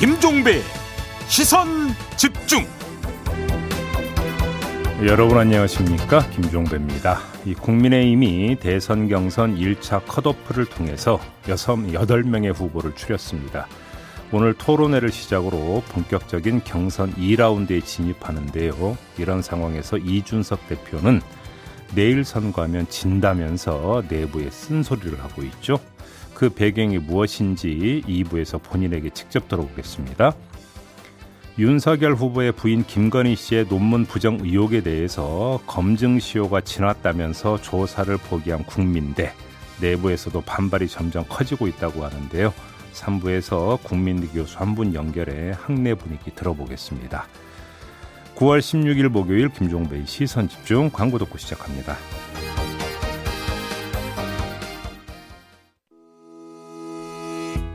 김종배 시선 집중 여러분 안녕하십니까 김종배입니다. 이 국민의힘이 대선 경선 1차 컷오프를 통해서 6, 8명의 후보를 추렸습니다. 오늘 토론회를 시작으로 본격적인 경선 2라운드에 진입하는데요. 이런 상황에서 이준석 대표는 내일 선거하면 진다면서 내부에 쓴소리를 하고 있죠. 그 배경이 무엇인지 2부에서 본인에게 직접 들어보겠습니다. 윤석열 후보의 부인 김건희 씨의 논문 부정 의혹에 대해서 검증 시효가 지났다면서 조사를 포기한 국민대 내부에서도 반발이 점점 커지고 있다고 하는데요. 3부에서 국민대 교수 한 분 연결해 학내 분위기 들어보겠습니다. 9월 16일 목요일 김종배의 시선 집중 광고 듣고 시작합니다.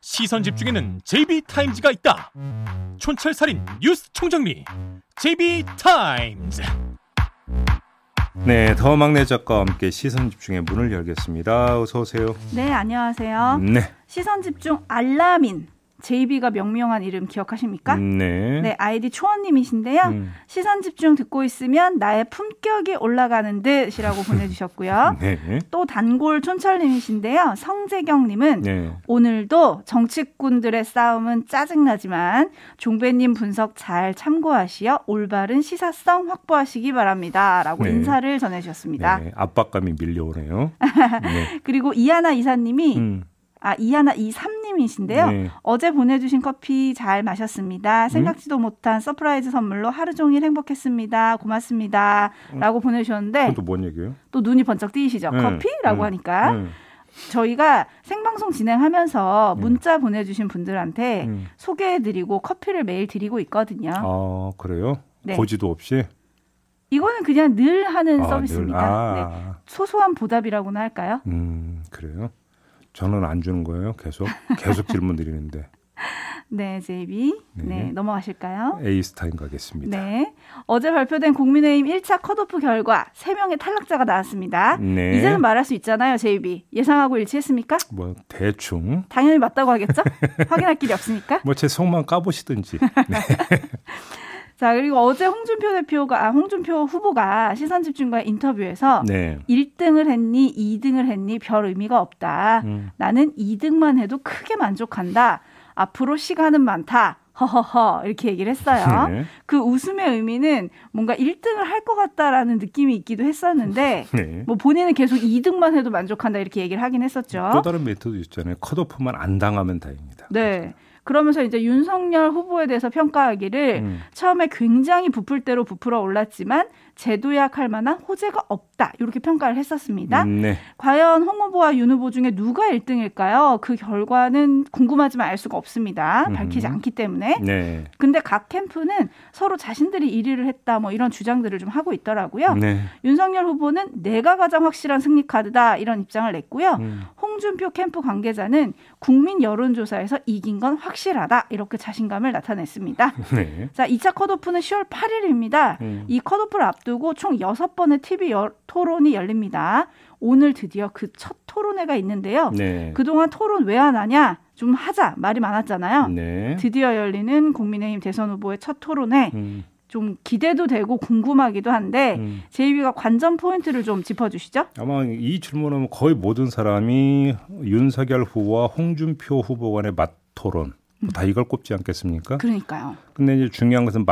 시선 집중에는 JB타임즈가 있다 촌철살인 뉴스 총정리 JB타임즈 네, 더 막내 작가와 함께 시선 집중의 문을 열겠습니다. 어서 오세요. 네, 안녕하세요. 네. 시선 집중 알라민 JB가 명명한 이름 기억하십니까? 네. 네, 아이디 초원님이신데요. 음. 시선 집중 듣고 있으면 나의 품격이 올라가는 듯이라고 보내주셨고요. 네. 또 단골 촌철님이신데요. 성재경님은 네. 오늘도 정치꾼들의 싸움은 짜증나지만 종배님 분석 잘 참고하시어 올바른 시사성 확보하시기 바랍니다. 라고 네. 인사를 전해주셨습니다. 네. 압박감이 밀려오네요. 네. 그리고 이하나 이사님이 음. 아 이하나 이삼님이신데요. 네. 어제 보내주신 커피 잘 마셨습니다. 생각지도 못한 surprise 선물로 하루 종일 행복했습니다. 고맙습니다.라고 보내주셨는데 그것도 뭔 얘기예요? 또 눈이 번쩍 뜨이시죠. 네. 커피라고 네. 하니까 네. 저희가 생방송 진행하면서 네. 문자 보내주신 분들한테 음. 소개해드리고 커피를 매일 드리고 있거든요. 아, 그래요? 네. 고지도 없이? 이거는 그냥 늘 하는 아, 서비스입니다. 늘, 아, 네. 소소한 보답이라고나 할까요? 음, 그래요? 저는 안 주는 거예요. 계속 계속 질문 드리는데 네, JB. 네, 네. 넘어가실까요? JB 타임 가겠습니다. 네. 어제 발표된 국민의힘 1차 컷오프 결과 3명의 탈락자가 나왔습니다. 네. 이제는 말할 수 있잖아요, JB. 예상하고 일치했습니까? 뭐 대충 당연히 맞다고 하겠죠? 확인할 길이 없으니까. 뭐 제 속만 까보시든지. 네. 자, 그리고 어제 홍준표 대표가, 아, 홍준표 후보가 시선 집중과의 인터뷰에서 네. 1등을 했니, 2등을 했니, 별 의미가 없다. 음. 나는 2등만 해도 크게 만족한다. 앞으로 시간은 많다. 허허허. 이렇게 얘기를 했어요. 네. 그 웃음의 의미는 뭔가 1등을 할 것 같다라는 느낌이 있기도 했었는데, 네. 뭐 본인은 계속 2등만 해도 만족한다 이렇게 얘기를 하긴 했었죠. 또 다른 메터도 있잖아요. 컷오프만 안 당하면 다행이다. 네. 그 러면서 이제 윤석열 후보에 대해서 평가하기를 음. 처음에 굉장히 부풀 대로 부풀어 올랐지만 제도약할 만한 호재가 없다. 이렇게 평가를 했었습니다. 음, 네. 과연 홍 후보와 윤 후보 중에 누가 1등일까요? 그 결과는 궁금하지만 알 수가 없습니다. 밝히지 음. 않기 때문에. 네. 근데 각 캠프는 서로 자신들이 1위를 했다 뭐 이런 주장들을 좀 하고 있더라고요. 네. 윤석열 후보는 내가 가장 확실한 승리 카드다 이런 입장을 냈고요. 음. 홍준표 캠프 관계자는 국민 여론조사에서 이긴 건 확실하다 이렇게 자신감을 나타냈습니다. 네. 자, 2차 컷오프는 10월 8일입니다. 음. 이 컷오프를 앞두고 총 6번의 TV 여- 토론이 열립니다. 오늘 드디어 그 첫 토론회가 있는데요. 네. 그동안 토론 왜 안 하냐? 좀 하자 말이 많았잖아요. 네. 드디어 열리는 국민의힘 대선 후보의 첫 토론회 음. 좀 기대도 되고 궁금하기도 한데 음. 제이비가 관전 포인트를 좀 짚어주시죠. 아마 이 질문하면 거의 모든 사람이 윤석열 후보와 홍준표 후보 간의 맞 토론 뭐 다 이걸 꼽지 않겠습니까? 그러니까요. 근데 이제 중요한 것은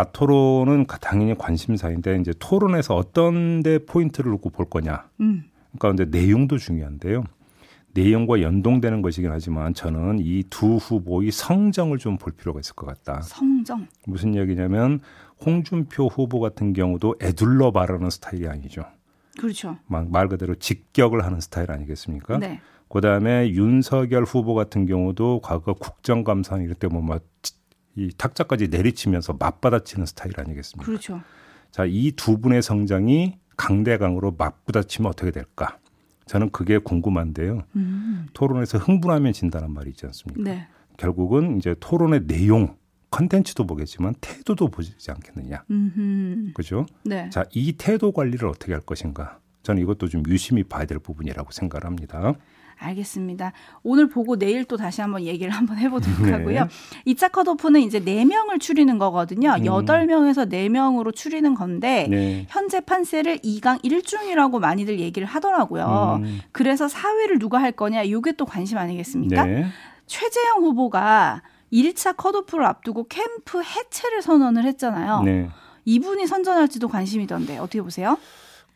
가- 당연히 관심사인데 이제 토론에서 어떤 데 포인트를 놓고 볼 거냐. 음. 그러니까 근데 내용도 중요한데요. 내용과 연동되는 것이긴 하지만 저는 이 두 후보의 성정을 좀 볼 필요가 있을 것 같다. 성정. 무슨 얘기냐면 홍준표 후보 같은 경우도 애둘러 말하는 스타일이 아니죠. 그렇죠. 막 말 그대로 직격을 하는 스타일 아니겠습니까? 네. 그다음에 윤석열 후보 같은 경우도 과거 국정감사 이럴 때뭐 막 이 탁자까지 내리치면서 맞받아치는 스타일 아니겠습니까? 그렇죠. 자, 이 두 분의 성장이 강대강으로 맞부딪히면 어떻게 될까? 저는 그게 궁금한데요. 음. 토론에서 흥분하면 진다는 말이 있지 않습니까? 네. 결국은 이제 토론의 내용, 컨텐츠도 보겠지만 태도도 보지 않겠느냐. 음흠. 그죠? 네. 자, 이 태도 관리를 어떻게 할 것인가? 저는 이것도 좀 유심히 봐야 될 부분이라고 생각을 합니다. 알겠습니다. 오늘 보고 내일 또 다시 한번 얘기를 한번 해보도록 네. 하고요. 2차 컷오프는 이제 4명을 추리는 거거든요. 음. 8명에서 4명으로 추리는 건데 네. 현재 판세를 2강 1중이라고 많이들 얘기를 하더라고요. 음. 그래서 4회를 누가 할 거냐 이게 또 관심 아니겠습니까? 네. 최재형 후보가 1차 컷오프를 앞두고 캠프 해체를 선언을 했잖아요. 네. 이분이 선전할지도 관심이던데 어떻게 보세요?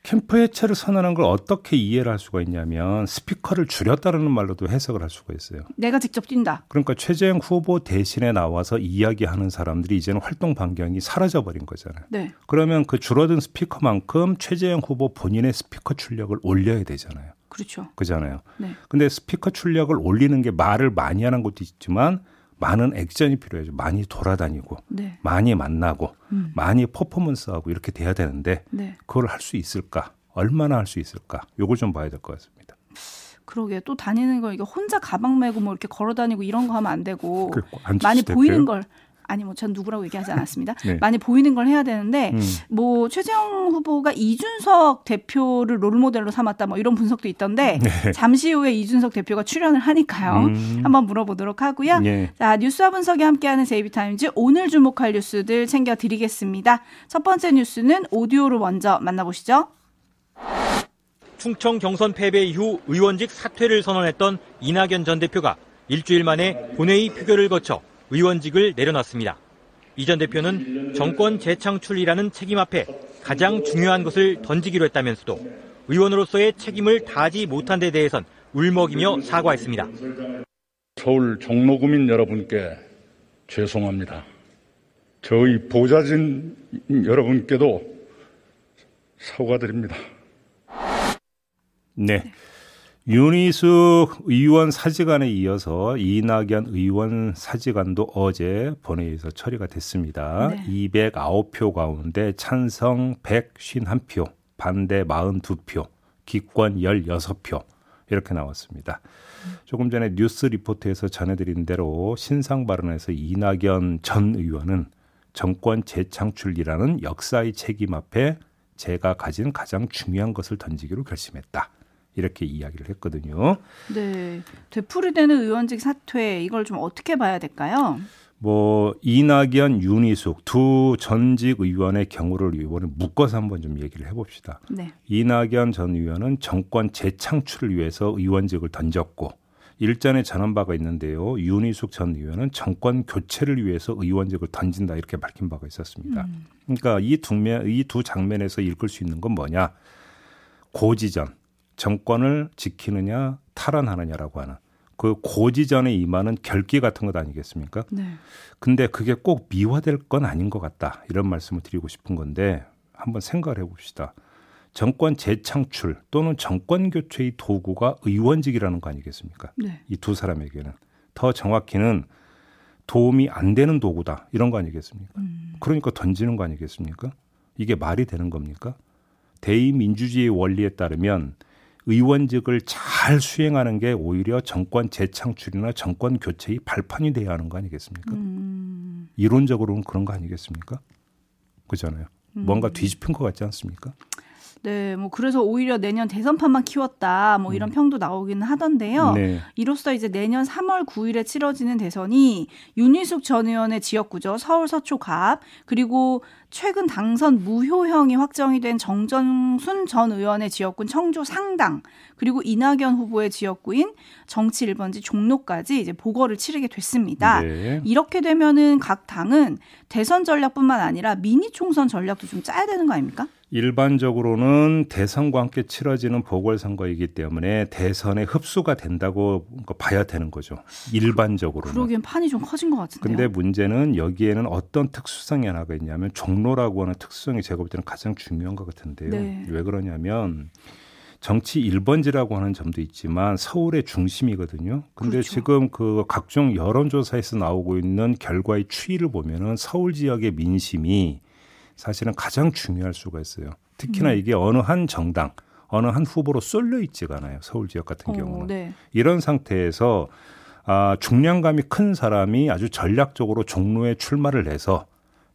캠프 해체를 선언한 걸 어떻게 이해를 할 수가 있냐면 스피커를 줄였다는 말로도 해석을 할 수가 있어요. 내가 직접 뛴다. 그러니까 최재형 후보 대신에 나와서 이야기하는 사람들이 이제는 활동 반경이 사라져 버린 거잖아요. 네. 그러면 그 줄어든 스피커만큼 최재형 후보 본인의 스피커 출력을 올려야 되잖아요. 그렇죠. 그잖아요. 네. 근데 스피커 출력을 올리는 게 말을 많이 하는 것도 있지만 많은 액션이 필요해요. 많이 돌아다니고 네. 많이 만나고 음. 많이 퍼포먼스하고 이렇게 돼야 되는데 네. 그걸 할 수 있을까? 얼마나 할 수 있을까? 요걸 좀 봐야 될 것 같습니다. 그러게 또 다니는 거 이게 혼자 가방 메고 뭐 이렇게 걸어 다니고 이런 거 하면 안 되고 많이 보이는 걸 아니 뭐 전 누구라고 얘기하지 않았습니다. 네. 많이 보이는 걸 해야 되는데 음. 뭐 최재형 후보가 이준석 대표를 롤 모델로 삼았다 뭐 이런 분석도 있던데 네. 잠시 후에 이준석 대표가 출연을 하니까요. 음. 한번 물어보도록 하고요. 네. 자 뉴스와 분석이 함께하는 제이비타임즈 오늘 주목할 뉴스들 챙겨드리겠습니다. 첫 번째 뉴스는 오디오로 먼저 만나보시죠. 충청 경선 패배 이후 의원직 사퇴를 선언했던 이낙연 전 대표가 일주일 만에 본회의 표결을 거쳐 의원직을 내려놨습니다. 이 전 대표는 정권 재창출이라는 책임 앞에 가장 중요한 것을 던지기로 했다면서도 의원으로서의 책임을 다하지 못한 데 대해선 울먹이며 사과했습니다. 서울 종로구민 여러분께 죄송합니다. 저희 보좌진 여러분께도 사과드립니다. 네. 윤희숙 의원 사직안에 이어서 이낙연 의원 사직안도 어제 본회의에서 처리가 됐습니다. 네. 209표 가운데 찬성 151표, 반대 42표, 기권 16표 이렇게 나왔습니다. 조금 전에 뉴스 리포트에서 전해드린 대로 신상 발언에서 이낙연 전 의원은 정권 재창출이라는 역사의 책임 앞에 제가 가진 가장 중요한 것을 던지기로 결심했다. 이렇게 이야기를 했거든요. 네. 되풀이되는 의원직 사퇴 이걸 좀 어떻게 봐야 될까요? 뭐 이낙연, 윤희숙 두 전직 의원의 경우를 이번에 묶어서 한번 좀 얘기를 해봅시다. 네. 이낙연 전 의원은 정권 재창출을 위해서 의원직을 던졌고 일전에 전한 바가 있는데요. 윤희숙 전 의원은 정권 교체를 위해서 의원직을 던진다 이렇게 밝힌 바가 있었습니다. 음. 그러니까 이두 면, 이두 장면에서 읽을 수 있는 건 뭐냐? 고지전, 정권을 지키느냐 탈환하느냐라고 하는 그 고지전에 임하는 결기 같은 것 아니겠습니까? 네. 근데 그게 꼭 미화될 건 아닌 것 같다. 이런 말씀을 드리고 싶은 건데 한번 생각을 해봅시다. 정권 재창출 또는 정권 교체의 도구가 의원직이라는 거 아니겠습니까? 네. 이두 사람에게는 더 정확히는 도움이 안 되는 도구다 이런 거 아니겠습니까? 음. 그러니까 던지는 거 아니겠습니까? 이게 말이 되는 겁니까? 대의민주주의 원리에 따르면 의원직을 잘 수행하는 게 오히려 정권 재창출이나 정권 교체의 발판이 돼야 하는 거 아니겠습니까? 음. 이론적으로는 그런 거 아니겠습니까? 그잖아요. 음. 뭔가 뒤집힌 것 같지 않습니까? 네, 뭐 그래서 오히려 내년 대선판만 키웠다, 뭐 이런 음. 평도 나오기는 하던데요. 네. 이로써 이제 내년 3월 9일에 치러지는 대선이 윤희숙 전 의원의 지역구죠, 서울 서초 갑 그리고 최근 당선 무효형이 확정이 된 정전순 전 의원의 지역군 청주 상당 그리고 이낙연 후보의 지역구인 정치 1번지 종로까지 이제 보궐을 치르게 됐습니다. 네. 이렇게 되면은 각 당은 대선 전략뿐만 아니라 미니 총선 전략도 좀 짜야 되는 거 아닙니까? 일반적으로는 대선과 함께 치러지는 보궐선거이기 때문에 대선에 흡수가 된다고 봐야 되는 거죠. 일반적으로. 그러기엔 판이 좀 커진 것 같은데요. 근데 문제는 여기에는 어떤 특수성이 하나가 있냐면 종로라고 하는 특수성이 제가 볼 때는 가장 중요한 것 같은데요. 네. 왜 그러냐면 정치 1번지라고 하는 점도 있지만 서울의 중심이거든요. 근데 그렇죠. 지금 그 각종 여론조사에서 나오고 있는 결과의 추이를 보면은 서울 지역의 민심이 사실은 가장 중요할 수가 있어요. 특히나 음. 이게 어느 한 정당, 어느 한 후보로 쏠려 있지가 않아요. 서울 지역 같은 어, 경우는. 네. 이런 상태에서 아, 중량감이 큰 사람이 아주 전략적으로 종로에 출마를 해서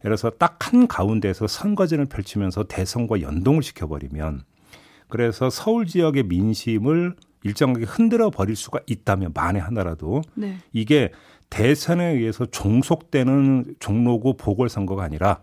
예를 들어서 딱 한 가운데에서 선거전을 펼치면서 대선과 연동을 시켜버리면 그래서 서울 지역의 민심을 일정하게 흔들어 버릴 수가 있다면 만에 하나라도 네. 이게 대선에 의해서 종속되는 종로구 보궐선거가 아니라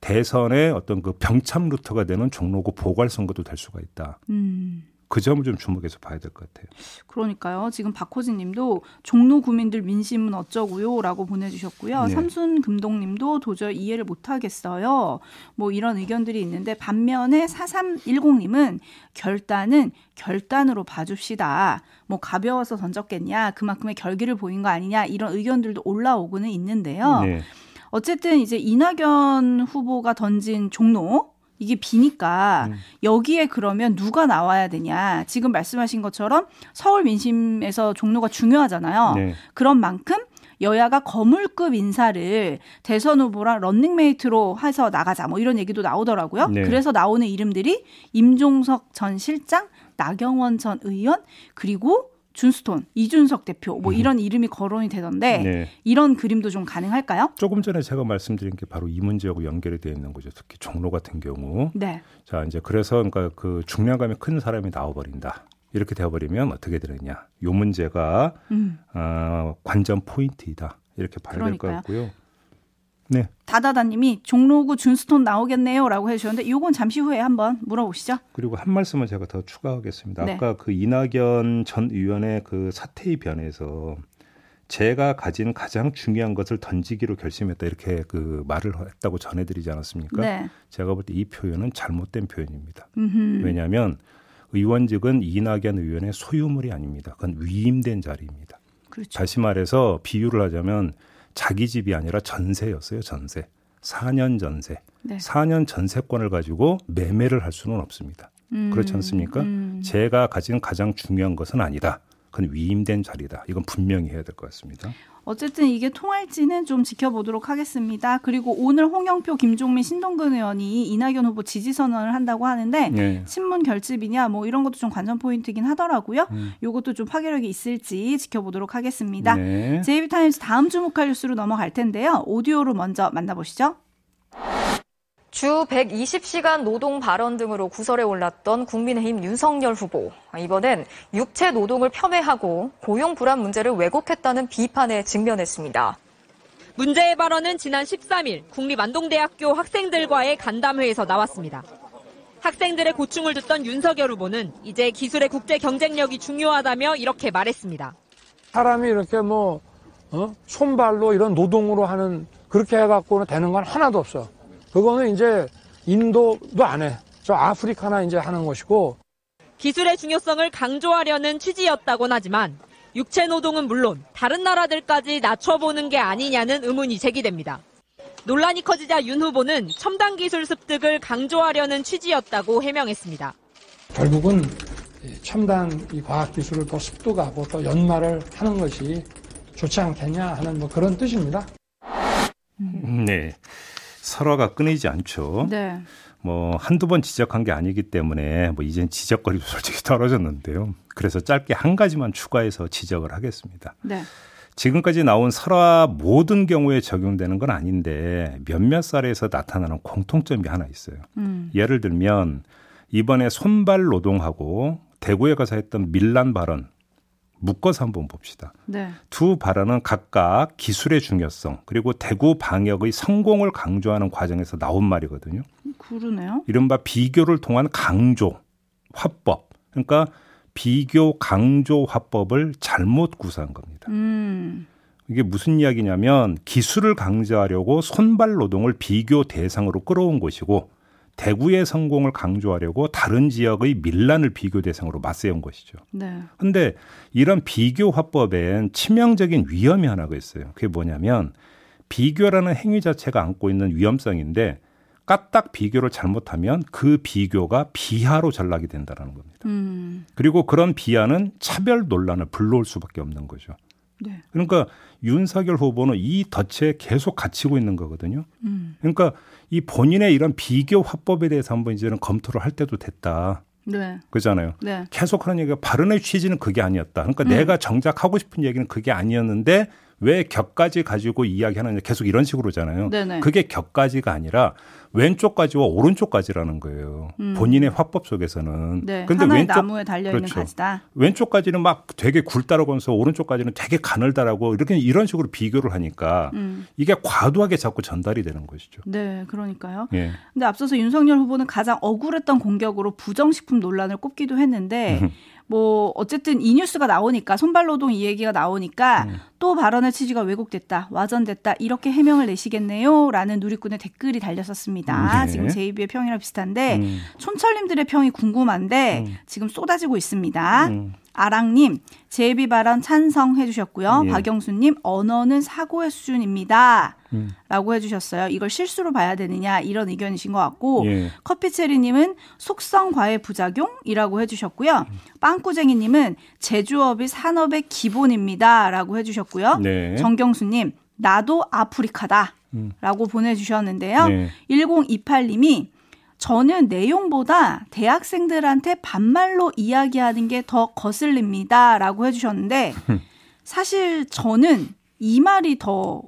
대선의 어떤 그 병참 루트가 되는 종로구 보궐선거도 될 수가 있다. 음. 그 점을 좀 주목해서 봐야 될 것 같아요. 그러니까요. 지금 박호진 님도 종로 구민들 민심은 어쩌고요? 라고 보내주셨고요. 네. 삼순 금동 님도 도저히 이해를 못 하겠어요. 뭐 이런 의견들이 있는데 반면에 4310 님은 결단은 결단으로 봐줍시다. 뭐 가벼워서 던졌겠냐. 그만큼의 결기를 보인 거 아니냐. 이런 의견들도 올라오고는 있는데요. 네. 어쨌든 이제 이낙연 후보가 던진 종로 이게 비니까 음. 여기에 그러면 누가 나와야 되냐. 지금 말씀하신 것처럼 서울 민심에서 종로가 중요하잖아요. 네. 그런 만큼 여야가 거물급 인사를 대선 후보랑 런닝메이트로 해서 나가자 뭐 이런 얘기도 나오더라고요. 네. 그래서 나오는 이름들이 임종석 전 실장, 나경원 전 의원 그리고 준스톤, 이준석 대표 뭐 음. 이런 이름이 거론이 되던데 네. 이런 그림도 좀 가능할까요? 조금 전에 제가 말씀드린 게 바로 이 문제하고 연결이 되어 있는 거죠. 특히 종로 같은 경우. 네. 자 이제 그래서 그러니까 그 중량감이 큰 사람이 나와버린다. 이렇게 되어버리면 어떻게 되느냐. 요 문제가 음. 어, 관전 포인트이다. 이렇게 봐야 될 것 같고요. 네. 다다다님이 종로구 준스톤 나오겠네요라고 해주셨는데 이건 잠시 후에 한번 물어보시죠. 그리고 한 말씀을 제가 더 추가하겠습니다. 네. 아까 그 이낙연 전 의원의 그 사태의 변에서 제가 가진 가장 중요한 것을 던지기로 결심했다 이렇게 그 말을 했다고 전해드리지 않았습니까? 네. 제가 볼 때 이 표현은 잘못된 표현입니다. 음흠. 왜냐하면 의원직은 이낙연 의원의 소유물이 아닙니다. 그건 위임된 자리입니다. 그렇죠. 다시 말해서 비유를 하자면 자기 집이 아니라 전세였어요, 전세. 4년 전세. 네. 4년 전세권을 가지고 매매를 할 수는 없습니다. 음, 그렇지 않습니까? 음. 제가 가진 가장 중요한 것은 아니다. 그건 위임된 자리다. 이건 분명히 해야 될 것 같습니다. 어쨌든 이게 통할지는 좀 지켜보도록 하겠습니다. 그리고 오늘 홍영표, 김종민, 신동근 의원이 이낙연 후보 지지 선언을 한다고 하는데 네. 신문 결집이냐 뭐 이런 것도 좀 관전 포인트긴 하더라고요. 음. 이것도 좀 파괴력이 있을지 지켜보도록 하겠습니다. 네. 제이비타임스 다음 주목할 뉴스로 넘어갈 텐데요. 오디오로 먼저 만나보시죠. 주 120시간 노동 발언 등으로 구설에 올랐던 국민의힘 윤석열 후보. 이번엔 육체 노동을 폄훼하고 고용 불안 문제를 왜곡했다는 비판에 직면했습니다. 문제의 발언은 지난 13일 국립안동대학교 학생들과의 간담회에서 나왔습니다. 학생들의 고충을 듣던 윤석열 후보는 이제 기술의 국제 경쟁력이 중요하다며 이렇게 말했습니다. 사람이 이렇게 뭐 어? 손발로 이런 노동으로 하는 그렇게 해갖고는 되는 건 하나도 없어. 그거는 이제 인도도 안 해. 저 아프리카나 이제 하는 것이고. 기술의 중요성을 강조하려는 취지였다곤 하지만 육체 노동은 물론 다른 나라들까지 낮춰보는 게 아니냐는 의문이 제기됩니다. 논란이 커지자 윤 후보는 첨단 기술 습득을 강조하려는 취지였다고 해명했습니다. 결국은 첨단 이 과학 기술을 더 습득하고 또 연마를 하는 것이 좋지 않겠냐 하는 뭐 그런 뜻입니다. 네. 설화가 끊이지 않죠. 네. 뭐 한두 번 지적한 게 아니기 때문에 뭐 이젠 지적거리도 솔직히 떨어졌는데요. 그래서 짧게 한 가지만 추가해서 지적을 하겠습니다. 네. 지금까지 나온 설화 모든 경우에 적용되는 건 아닌데 몇몇 사례에서 나타나는 공통점이 하나 있어요. 음. 예를 들면 이번에 손발 노동하고 대구에 가서 했던 밀란 발언 묶어서 한번 봅시다. 네. 두 발언은 각각 기술의 중요성 그리고 대구 방역의 성공을 강조하는 과정에서 나온 말이거든요. 그러네요. 이른바 비교를 통한 강조 화법. 그러니까 비교 강조 화법을 잘못 구사한 겁니다. 음. 이게 무슨 이야기냐면 기술을 강조하려고 손발 노동을 비교 대상으로 끌어온 것이고 대구의 성공을 강조하려고 다른 지역의 밀란을 비교 대상으로 맞세운 것이죠. 네. 근데 이런 비교 화법엔 치명적인 위험이 하나가 있어요. 그게 뭐냐면 비교라는 행위 자체가 안고 있는 위험성인데 까딱 비교를 잘못하면 그 비교가 비하로 전락이 된다는 겁니다. 음. 그리고 그런 비하는 차별 논란을 불러올 수밖에 없는 거죠. 네. 그러니까 윤석열 후보는 이 덫에 계속 갇히고 있는 거거든요. 음. 그러니까 이 본인의 이런 비교 화법에 대해서 한번 이제는 검토를 할 때도 됐다. 네. 그잖아요. 네. 계속 그런 얘기가 발언의 취지는 그게 아니었다. 그러니까 음. 내가 정작 하고 싶은 얘기는 그게 아니었는데 왜 격까지 가지고 이야기하느냐 계속 이런 식으로잖아요. 네네. 그게 격까지가 아니라 왼쪽까지와 오른쪽까지라는 거예요. 음. 본인의 화법 속에서는. 네. 근데 왼쪽 나무에 달려 있는 그렇죠. 가지다. 왼쪽까지는 막 되게 굵다라면서 오른쪽까지는 되게 가늘다라고 이렇게 이런 식으로 비교를 하니까 음. 이게 과도하게 자꾸 전달이 되는 것이죠. 네, 그러니까요. 예. 근데 앞서서 윤석열 후보는 가장 억울했던 공격으로 부정식품 논란을 꼽기도 했는데 뭐 어쨌든 이 뉴스가 나오니까 손발노동 이 얘기가 나오니까 음. 또 발언의 취지가 왜곡됐다, 와전됐다 이렇게 해명을 내시겠네요라는 누리꾼의 댓글이 달렸었습니다. 네. 지금 제이비의 평이랑 비슷한데 음. 촌철님들의 평이 궁금한데 음. 지금 쏟아지고 있습니다. 음. 아랑님, 제비 발언 찬성해 주셨고요. 예. 박영수님, 언어는 사고의 수준입니다. 음. 라고 해주셨어요. 이걸 실수로 봐야 되느냐, 이런 의견이신 것 같고, 예. 커피체리님은 속성 과외 부작용이라고 해주셨고요. 음. 빵꾸쟁이님은 제조업이 산업의 기본입니다. 라고 해주셨고요. 네. 정경수님, 나도 아프리카다. 음. 라고 보내주셨는데요. 네. 1028님이 저는 내용보다 대학생들한테 반말로 이야기하는 게 더 거슬립니다. 라고 해주셨는데, 사실 저는 이 말이 더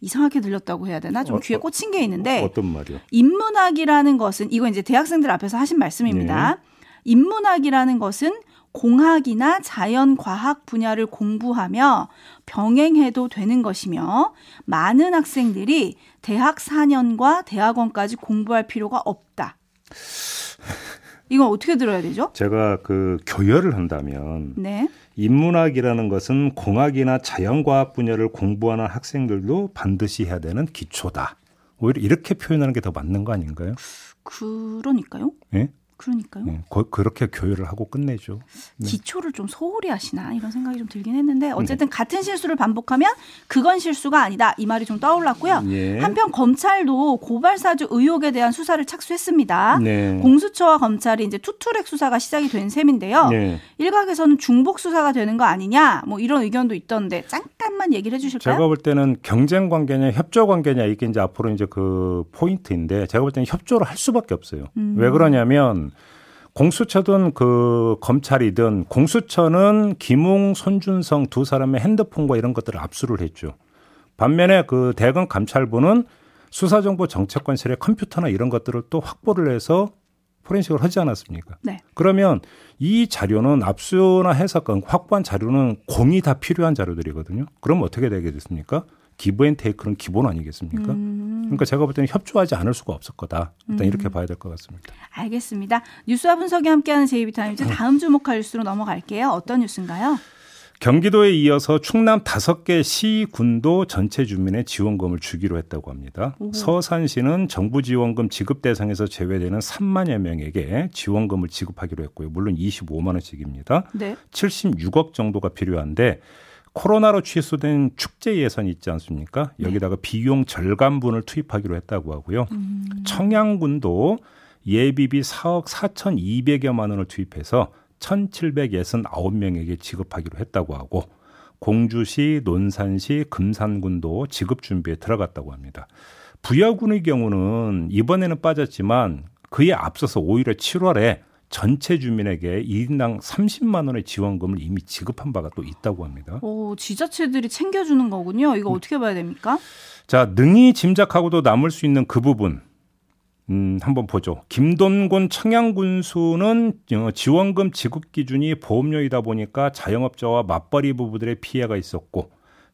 이상하게 들렸다고 해야 되나? 좀 어, 귀에 어, 꽂힌 게 있는데. 어, 떤 말이요? 인문학이라는 것은, 이거 이제 대학생들 앞에서 하신 말씀입니다. 네. 인문학이라는 것은 공학이나 자연과학 분야를 공부하며 병행해도 되는 것이며 많은 학생들이 대학 4년과 대학원까지 공부할 필요가 없다. 이건 어떻게 들어야 되죠? 제가 그 교열을 한다면 네. 인문학이라는 것은 공학이나 자연과학 분야를 공부하는 학생들도 반드시 해야 되는 기초다. 오히려 이렇게 표현하는 게 더 맞는 거 아닌가요? 그러니까요. 네? 그러니까요. 네, 거, 그렇게 교육을 하고 끝내죠. 네. 기초를 좀 소홀히 하시나 이런 생각이 좀 들긴 했는데 어쨌든 네. 같은 실수를 반복하면 그건 실수가 아니다 이 말이 좀 떠올랐고요. 예. 한편 검찰도 고발 사주 의혹에 대한 수사를 착수했습니다. 네. 공수처와 검찰이 이제 투트랙 수사가 시작이 된 셈인데요. 네. 일각에서는 중복 수사가 되는 거 아니냐 뭐 이런 의견도 있던데 잠깐만 얘기를 해주실까요? 제가 볼 때는 경쟁 관계냐 협조 관계냐 이게 이제 앞으로 이제 그 포인트인데 제가 볼 때는 협조를 할 수밖에 없어요. 음. 왜 그러냐면 공수처든 그 검찰이든 공수처는 김웅, 손준성 두 사람의 핸드폰과 이런 것들을 압수를 했죠. 반면에 그 대검 감찰부는 수사정보 정책관실의 컴퓨터나 이런 것들을 또 확보를 해서 포렌식을 하지 않았습니까? 네. 그러면 이 자료는 압수를 해서건 확보한 자료는 공히 다 필요한 자료들이거든요. 그럼 어떻게 되겠습니까? give and take는 기본 아니겠습니까? 음. 그러니까 제가 볼 때는 협조하지 않을 수가 없을 거다. 일단 음. 이렇게 봐야 될 것 같습니다. 알겠습니다. 뉴스와 분석이 함께하는 JB Times 다음 주목할 뉴스로 넘어갈게요. 어떤 뉴스인가요? 경기도에 이어서 충남 다섯 개 시군도 전체 주민의 지원금을 주기로 했다고 합니다. 오. 서산시는 정부 지원금 지급 대상에서 제외되는 3만여 명에게 지원금을 지급하기로 했고요. 물론 25만 원씩입니다. 네. 76억 정도가 필요한데 코로나로 취소된 축제 예산이 있지 않습니까? 네. 여기다가 비용 절감분을 투입하기로 했다고 하고요. 음. 청양군도 예비비 4억 4,200여만 원을 투입해서 1,769명에게 지급하기로 했다고 하고 공주시, 논산시, 금산군도 지급 준비에 들어갔다고 합니다. 부여군의 경우는 이번에는 빠졌지만 그에 앞서서 오히려 7월에 전체 주민에게 1인당 30만 원의 지원금을 이미 지급한 바가 또 있다고 합니다. 오, 지자체들이 챙겨주는 거군요. 이거 음. 어떻게 봐야 됩니까? 자, 능히 짐작하고도 남을 수 있는 그 부분. 음, 한번 보죠. 김돈곤 청양군수는 어, 지원금 지급 기준이 보험료이다 보니까 자영업자와 맞벌이 부부들의 피해가 있었고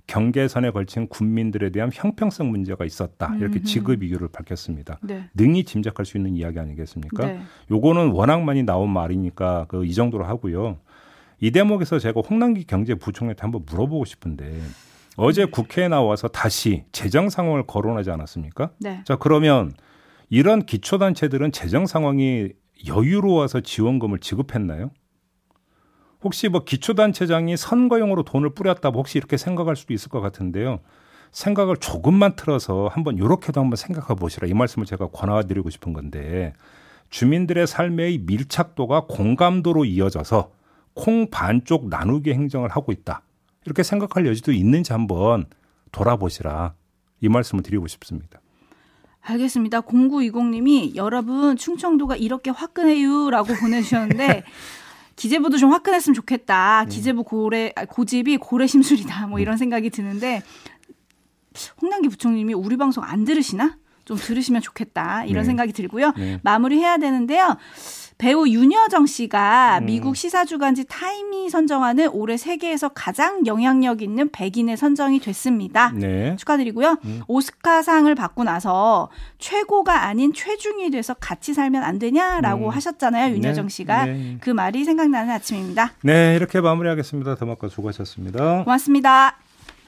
경계선에 걸친 군민들에 대한 형평성 문제가 있었다. 이렇게 지급 이유를 밝혔습니다. 네. 능히 짐작할 수 있는 이야기 아니겠습니까? 네. 요거는 워낙 많이 나온 말이니까 그 이 정도로 하고요. 이 대목에서 제가 홍남기 경제부총리한테 한번 물어보고 싶은데 어제 네. 국회에 나와서 다시 재정 상황을 거론하지 않았습니까? 네. 자, 그러면 이런 기초단체들은 재정 상황이 여유로워서 지원금을 지급했나요? 혹시 뭐 기초단체장이 선거용으로 돈을 뿌렸다 고 혹시 이렇게 생각할 수도 있을 것 같은데요. 생각을 조금만 틀어서 한번 이렇게도 한번 생각해 보시라 이 말씀을 제가 권하드리고 싶은 건데 주민들의 삶의 밀착도가 공감도로 이어져서 콩 반쪽 나누기 행정을 하고 있다. 이렇게 생각할 여지도 있는지 한번 돌아보시라 이 말씀을 드리고 싶습니다. 알겠습니다. 0920님이 여러분 충청도가 이렇게 화끈해요라고 보내주셨는데 기재부도 좀 화끈했으면 좋겠다. 음. 기재부 고래 고집이 고래 심술이다. 뭐 이런 생각이 드는데 홍남기 부총님이 우리 방송 안 들으시나? 좀 들으시면 좋겠다. 이런 네. 생각이 들고요. 네. 마무리해야 되는데요. 배우 윤여정 씨가 음. 미국 시사주간지 타임이 선정하는 올해 세계에서 가장 영향력 있는 백인에 선정이 됐습니다. 네. 축하드리고요. 음. 오스카상을 받고 나서 최고가 아닌 최중이 돼서 같이 살면 안 되냐라고 음. 하셨잖아요. 윤여정 네. 씨가. 네. 그 말이 생각나는 아침입니다. 네, 이렇게 마무리하겠습니다. 더마카 수고하셨습니다. 고맙습니다.